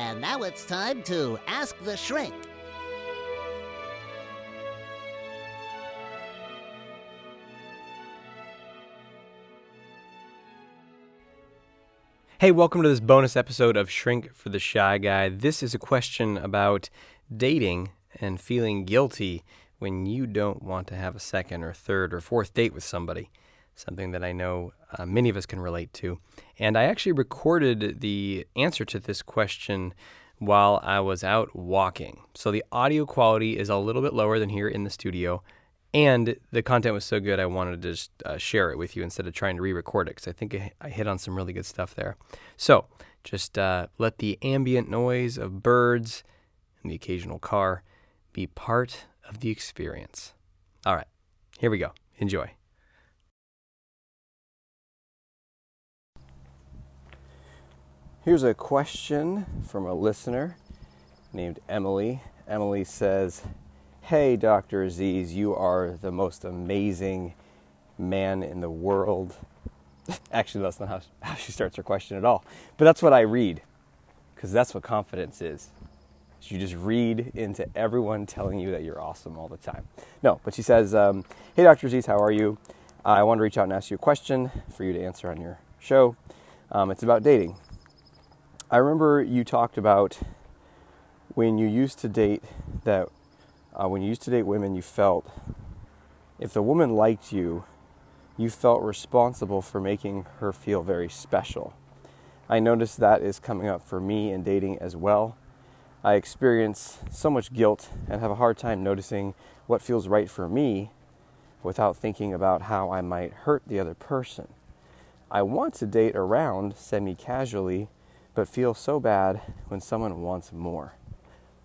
And now it's time to Ask the Shrink. Hey, welcome to this bonus episode of Shrink for the Shy Guy. This is a question about dating and feeling guilty when you don't want to have a second or third or fourth date with somebody. Something that I know uh, many of us can relate to. And I actually recorded the answer to this question while I was out walking. So the audio quality is a little bit lower than here in the studio. And the content was so good, I wanted to just uh, share it with you instead of trying to re record it because I think I hit on some really good stuff there. So just uh, let the ambient noise of birds and the occasional car be part of the experience. All right, here we go. Enjoy. Here's a question from a listener named Emily. Emily says, Hey, Dr. Aziz, you are the most amazing man in the world. Actually, that's not how, she starts her question at all. But that's what I read, because that's what confidence is. You just read into everyone telling you that you're awesome all the time. No, but she says, um, Hey, Dr. Aziz, how are you? I want to reach out and ask you a question for you to answer on your show. Um, it's about dating. I remember you talked about when you used to date that uh, when you used to date women, you felt if the woman liked you, you felt responsible for making her feel very special. I notice that is coming up for me in dating as well. I experience so much guilt and have a hard time noticing what feels right for me without thinking about how I might hurt the other person. I want to date around semi casually, but feel so bad when someone wants more.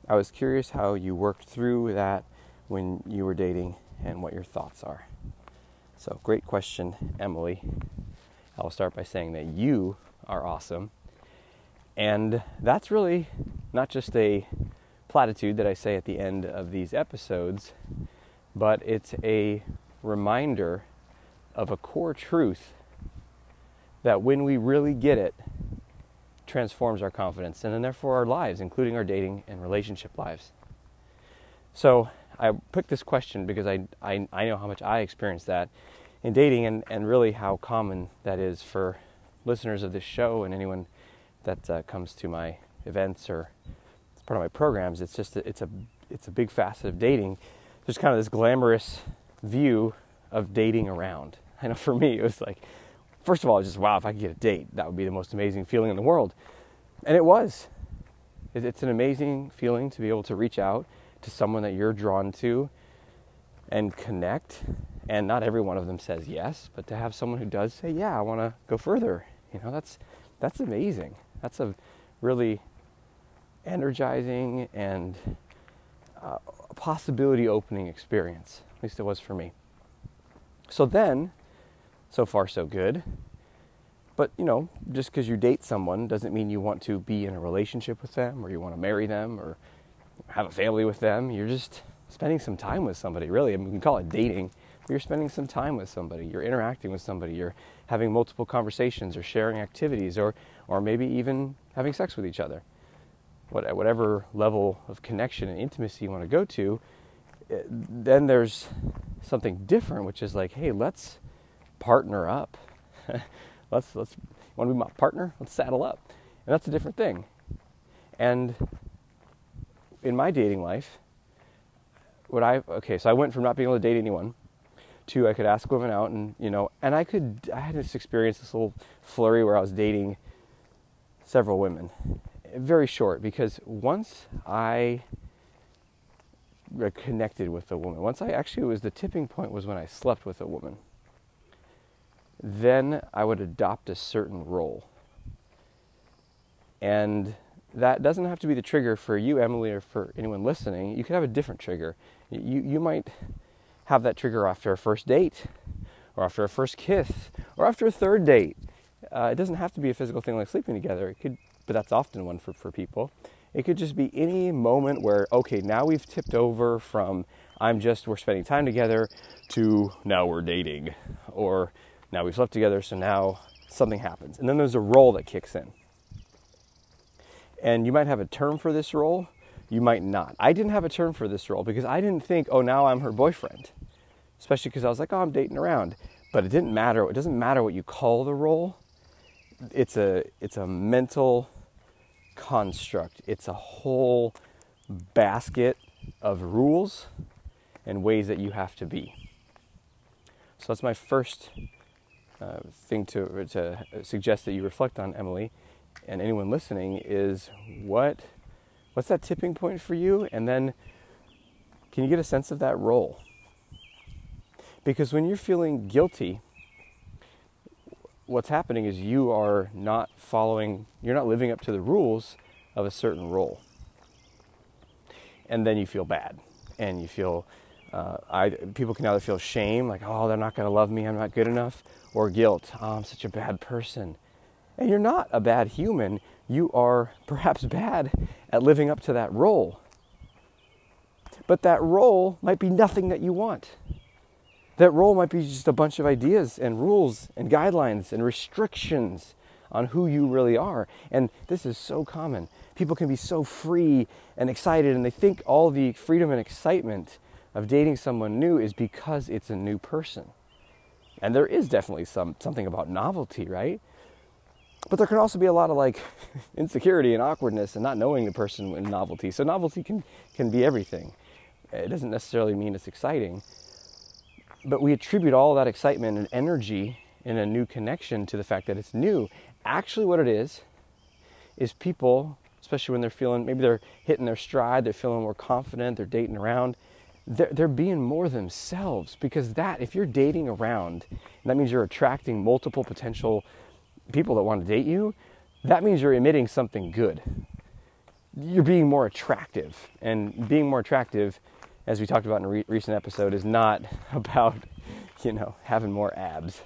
I was curious how you worked through that when you were dating and what your thoughts are. So, great question, Emily. I'll start by saying that you are awesome. And that's really not just a platitude that I say at the end of these episodes, but it's a reminder of a core truth that when we really get it, transforms our confidence and then therefore our lives, including our dating and relationship lives. So I picked this question because I, I, I know how much I experienced that in dating and, and really how common that is for listeners of this show and anyone that uh, comes to my events or it's part of my programs. It's just a, it's a it's a big facet of dating. There's kind of this glamorous view of dating around. I know for me it was like first of all, just wow, if I could get a date, that would be the most amazing feeling in the world. And it was. It's an amazing feeling to be able to reach out to someone that you're drawn to and connect. And not every one of them says yes, but to have someone who does say, "Yeah, I want to go further," you know, that's that's amazing. That's a really energizing and uh, possibility opening experience. At least it was for me. So then, so far, so good. But, you know, just because you date someone doesn't mean you want to be in a relationship with them or you want to marry them or have a family with them. You're just spending some time with somebody, really. I mean, we can call it dating, you're spending some time with somebody. You're interacting with somebody. You're having multiple conversations or sharing activities or, or maybe even having sex with each other. What, whatever level of connection and intimacy you want to go to, eh, then there's something different, which is like, hey, let's partner up. let's let's want to be my partner? Let's saddle up. And that's a different thing. And in my dating life, what I okay, so I went from not being able to date anyone to I could ask women out and you know, and I could I had this experience, this little flurry where I was dating several women. Very short because once I connected with a woman, once I actually it was the tipping point was when I slept with a woman then I would adopt a certain role. And that doesn't have to be the trigger for you, Emily, or for anyone listening. You could have a different trigger. You, you might have that trigger after a first date, or after a first kiss, or after a third date. Uh, it doesn't have to be a physical thing like sleeping together. It could, but that's often one for, for people. It could just be any moment where, okay, now we've tipped over from I'm just, we're spending time together to now we're dating. Or now we've slept together, so now something happens. And then there's a role that kicks in. And you might have a term for this role, you might not. I didn't have a term for this role because I didn't think, oh, now I'm her boyfriend. Especially because I was like, oh, I'm dating around. But it didn't matter. It doesn't matter what you call the role. It's a it's a mental construct. It's a whole basket of rules and ways that you have to be. So that's my first uh, thing to, to suggest that you reflect on, Emily, and anyone listening is what what's that tipping point for you, and then can you get a sense of that role? Because when you're feeling guilty, what's happening is you are not following, you're not living up to the rules of a certain role. And then you feel bad and you feel uh, I, people can either feel shame, like, oh, they're not going to love me, I'm not good enough, or guilt, oh, I'm such a bad person. And you're not a bad human, you are perhaps bad at living up to that role. But that role might be nothing that you want. That role might be just a bunch of ideas and rules and guidelines and restrictions on who you really are. And this is so common. People can be so free and excited, and they think all the freedom and excitement of dating someone new is because it's a new person. And there is definitely some something about novelty, right? But there can also be a lot of like insecurity and awkwardness and not knowing the person in novelty. So novelty can can be everything. It doesn't necessarily mean it's exciting. But we attribute all that excitement and energy in a new connection to the fact that it's new. Actually what it is is people, especially when they're feeling maybe they're hitting their stride, they're feeling more confident, they're dating around, they're, they're being more themselves because that if you're dating around that means you're attracting multiple potential people that want to date you that means you're emitting something good. You're being more attractive. And being more attractive as we talked about in a re- recent episode is not about you know having more abs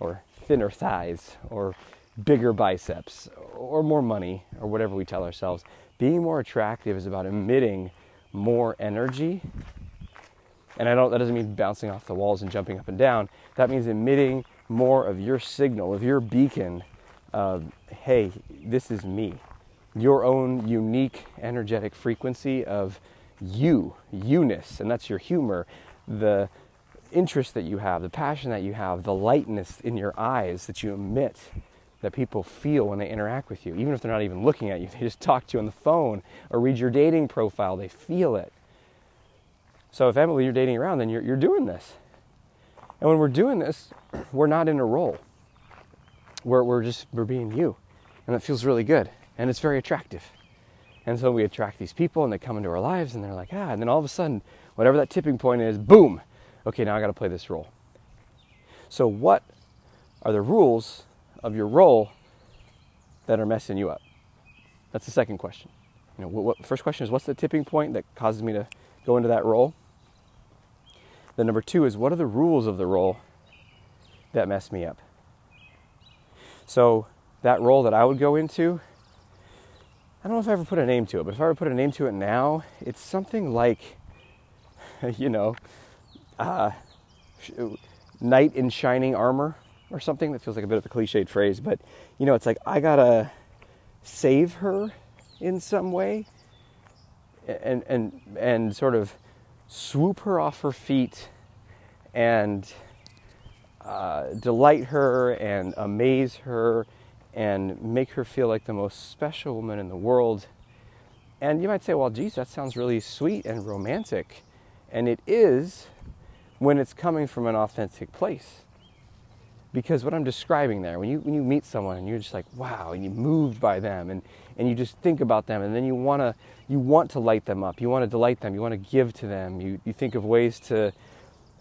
or thinner thighs or bigger biceps or more money or whatever we tell ourselves. Being more attractive is about emitting more energy and I don't, that doesn't mean bouncing off the walls and jumping up and down. That means emitting more of your signal, of your beacon of, hey, this is me. Your own unique energetic frequency of you, you-ness, and that's your humor, the interest that you have, the passion that you have, the lightness in your eyes that you emit that people feel when they interact with you. Even if they're not even looking at you, they just talk to you on the phone or read your dating profile, they feel it. So if Emily, you're dating around, then you're, you're doing this. And when we're doing this, we're not in a role. We're, we're just, we're being you. And it feels really good. And it's very attractive. And so we attract these people and they come into our lives and they're like, ah, and then all of a sudden, whatever that tipping point is, boom, okay, now I got to play this role. So, what are the rules of your role that are messing you up? That's the second question. You know, what, what, first question is, what's the tipping point that causes me to go into that role? Then number two is what are the rules of the role that mess me up? So that role that I would go into, I don't know if I ever put a name to it, but if I were to put a name to it now, it's something like, you know, uh, knight in shining armor or something. That feels like a bit of a cliched phrase, but you know, it's like I gotta save her in some way, and and and sort of swoop her off her feet and uh, delight her and amaze her and make her feel like the most special woman in the world. And you might say, well, geez, that sounds really sweet and romantic. And it is when it's coming from an authentic place. Because what I'm describing there, when you, when you meet someone and you're just like, wow, and you're moved by them and, and you just think about them and then you, wanna, you want to light them up, you want to delight them, you want to give to them, you, you think of ways to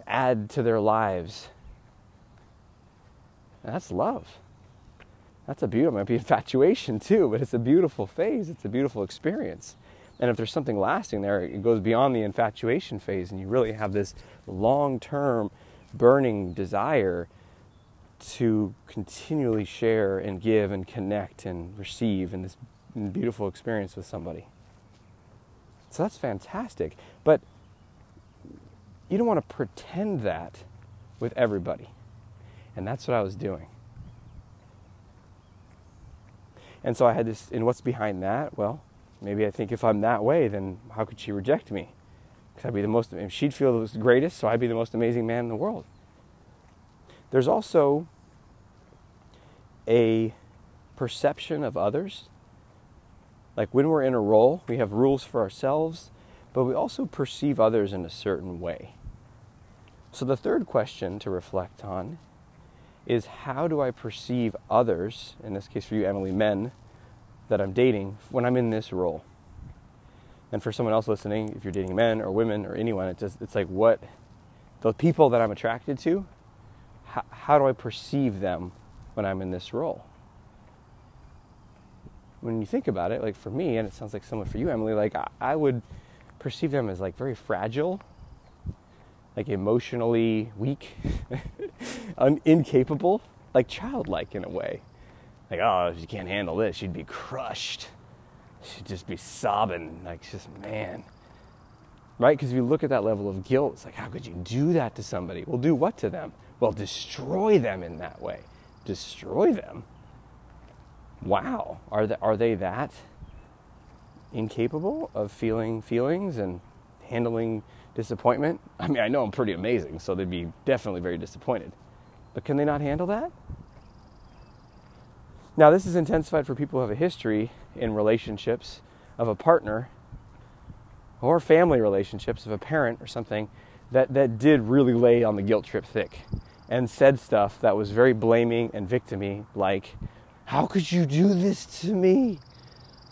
add to their lives. that's love. That's a beautiful, might be infatuation too, but it's a beautiful phase. It's a beautiful experience. And if there's something lasting there, it goes beyond the infatuation phase, and you really have this long term burning desire to continually share and give and connect and receive in this beautiful experience with somebody. So that's fantastic. But you don't want to pretend that with everybody. And that's what I was doing. And so I had this, and what's behind that? Well, maybe I think if I'm that way, then how could she reject me? Because I'd be the most, she'd feel the greatest, so I'd be the most amazing man in the world. There's also a perception of others. Like when we're in a role, we have rules for ourselves, but we also perceive others in a certain way. So the third question to reflect on is how do I perceive others, in this case for you, Emily, men that I'm dating, when I'm in this role? And for someone else listening, if you're dating men or women or anyone, it's just it's like what the people that I'm attracted to, how, how do I perceive them when I'm in this role? When you think about it, like for me, and it sounds like someone for you, Emily, like I, I would perceive them as like very fragile, like emotionally weak, un- incapable, like childlike in a way. Like, oh, if she can't handle this, she'd be crushed. She'd just be sobbing, like, just man. Right? Because if you look at that level of guilt, it's like, how could you do that to somebody? Well, do what to them? Well, destroy them in that way. Destroy them? Wow. Are they, are they that incapable of feeling feelings and handling disappointment? I mean, I know I'm pretty amazing, so they'd be definitely very disappointed. But can they not handle that? Now, this is intensified for people who have a history in relationships of a partner or family relationships of a parent or something that, that did really lay on the guilt trip thick and said stuff that was very blaming and victimy, like, How could you do this to me?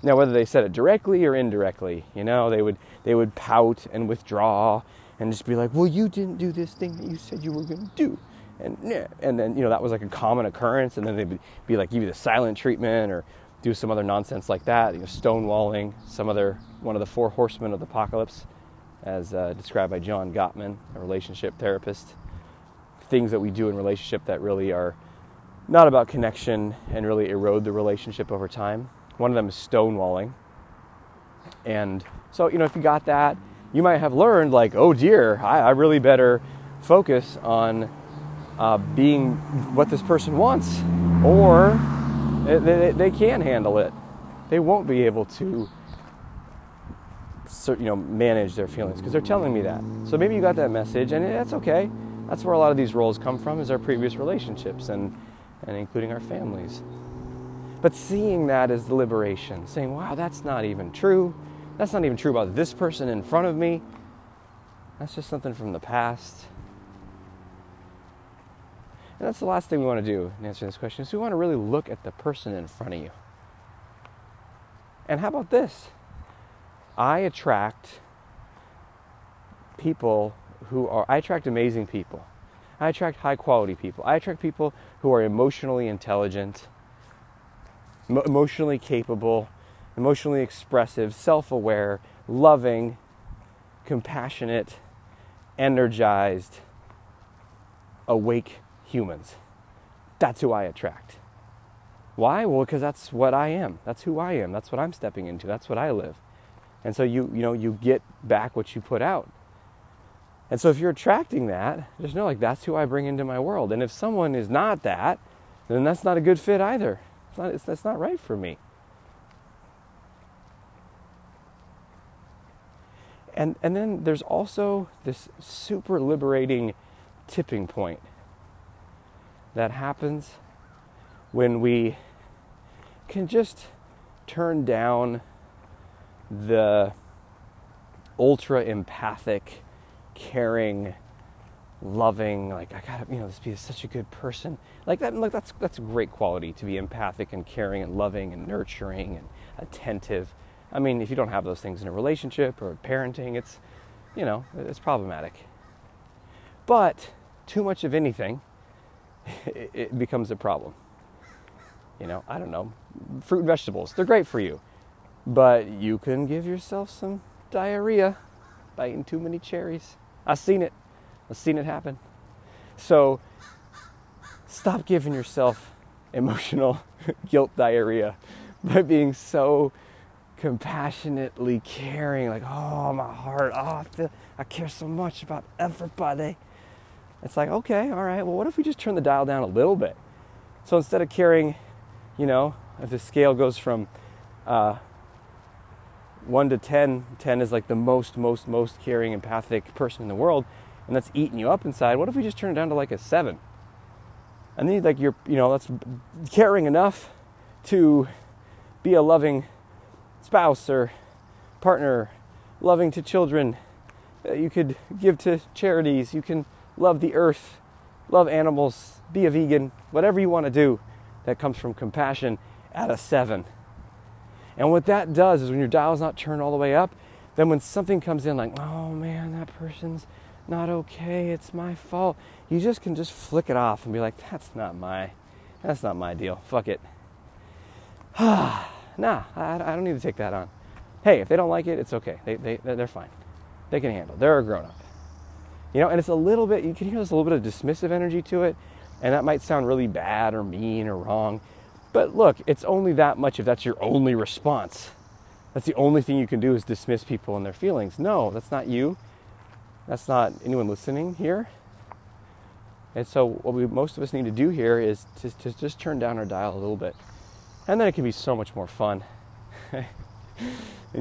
Now, whether they said it directly or indirectly, you know, they would, they would pout and withdraw and just be like, Well, you didn't do this thing that you said you were going to do and and then you know that was like a common occurrence, and then they'd be like give you the silent treatment or do some other nonsense like that, you know, stonewalling, some other one of the four horsemen of the apocalypse, as uh, described by John Gottman, a relationship therapist. Things that we do in relationship that really are not about connection and really erode the relationship over time. One of them is stonewalling. And so, you know, if you got that, you might have learned, like, oh dear, I, I really better focus on uh, being what this person wants, or they, they can handle it. They won't be able to, you know, manage their feelings because they're telling me that. So maybe you got that message, and that's okay. That's where a lot of these roles come from, is our previous relationships, and and including our families. But seeing that as the liberation, saying, "Wow, that's not even true. That's not even true about this person in front of me. That's just something from the past." And that's the last thing we want to do in answering this question is we want to really look at the person in front of you. And how about this? I attract people who are, I attract amazing people. I attract high quality people. I attract people who are emotionally intelligent, emotionally capable, emotionally expressive, self aware, loving, compassionate, energized, awake humans. That's who I attract. Why? Well, because that's what I am. That's who I am. That's what I'm stepping into. That's what I live. And so you you know you get back what you put out. And so if you're attracting that, just know like that's who I bring into my world. And if someone is not that, then that's not a good fit either. It's not, it's, that's not right for me. And and then there's also this super liberating tipping point that happens when we can just turn down the ultra empathic, caring, loving, like I gotta, you know, this be such a good person. Like that, like that's that's a great quality to be empathic and caring and loving and nurturing and attentive. I mean, if you don't have those things in a relationship or parenting, it's, you know, it's problematic. But too much of anything it, it becomes a problem. You know, I don't know. Fruit and vegetables, they're great for you. But you can give yourself some diarrhea by eating too many cherries. I've seen it. I've seen it happen. So stop giving yourself emotional guilt diarrhea by being so compassionately caring, like, oh, my heart, oh, I, feel, I care so much about everybody. It's like, okay, all right, well, what if we just turn the dial down a little bit? So instead of caring, you know, If the scale goes from uh, 1 to 10, 10 is like the most, most, most caring, empathic person in the world, and that's eating you up inside. What if we just turn it down to like a 7? And then, like, you're, you know, that's caring enough to be a loving spouse or partner, loving to children. You could give to charities. You can love the earth, love animals, be a vegan, whatever you want to do that comes from compassion at a seven. And what that does is when your dial's not turned all the way up, then when something comes in like, oh man, that person's not okay, it's my fault, you just can just flick it off and be like, that's not my, that's not my deal. Fuck it. nah, I, I don't need to take that on. Hey, if they don't like it, it's okay. They, they, they're fine. They can handle. They're a grown up. You know, and it's a little bit, you can hear this a little bit of dismissive energy to it, and that might sound really bad or mean or wrong. But look, it's only that much if that's your only response. That's the only thing you can do is dismiss people and their feelings. No, that's not you. That's not anyone listening here. And so, what we most of us need to do here is to, to just turn down our dial a little bit. And then it can be so much more fun. and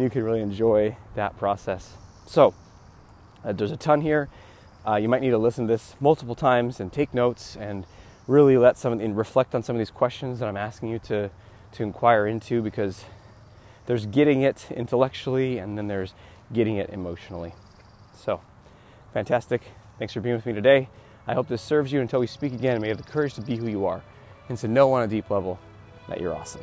you can really enjoy that process. So, uh, there's a ton here. Uh, you might need to listen to this multiple times and take notes and really let some and reflect on some of these questions that I'm asking you to to inquire into because there's getting it intellectually and then there's getting it emotionally. So, fantastic. Thanks for being with me today. I hope this serves you until we speak again and may have the courage to be who you are and to know on a deep level that you're awesome.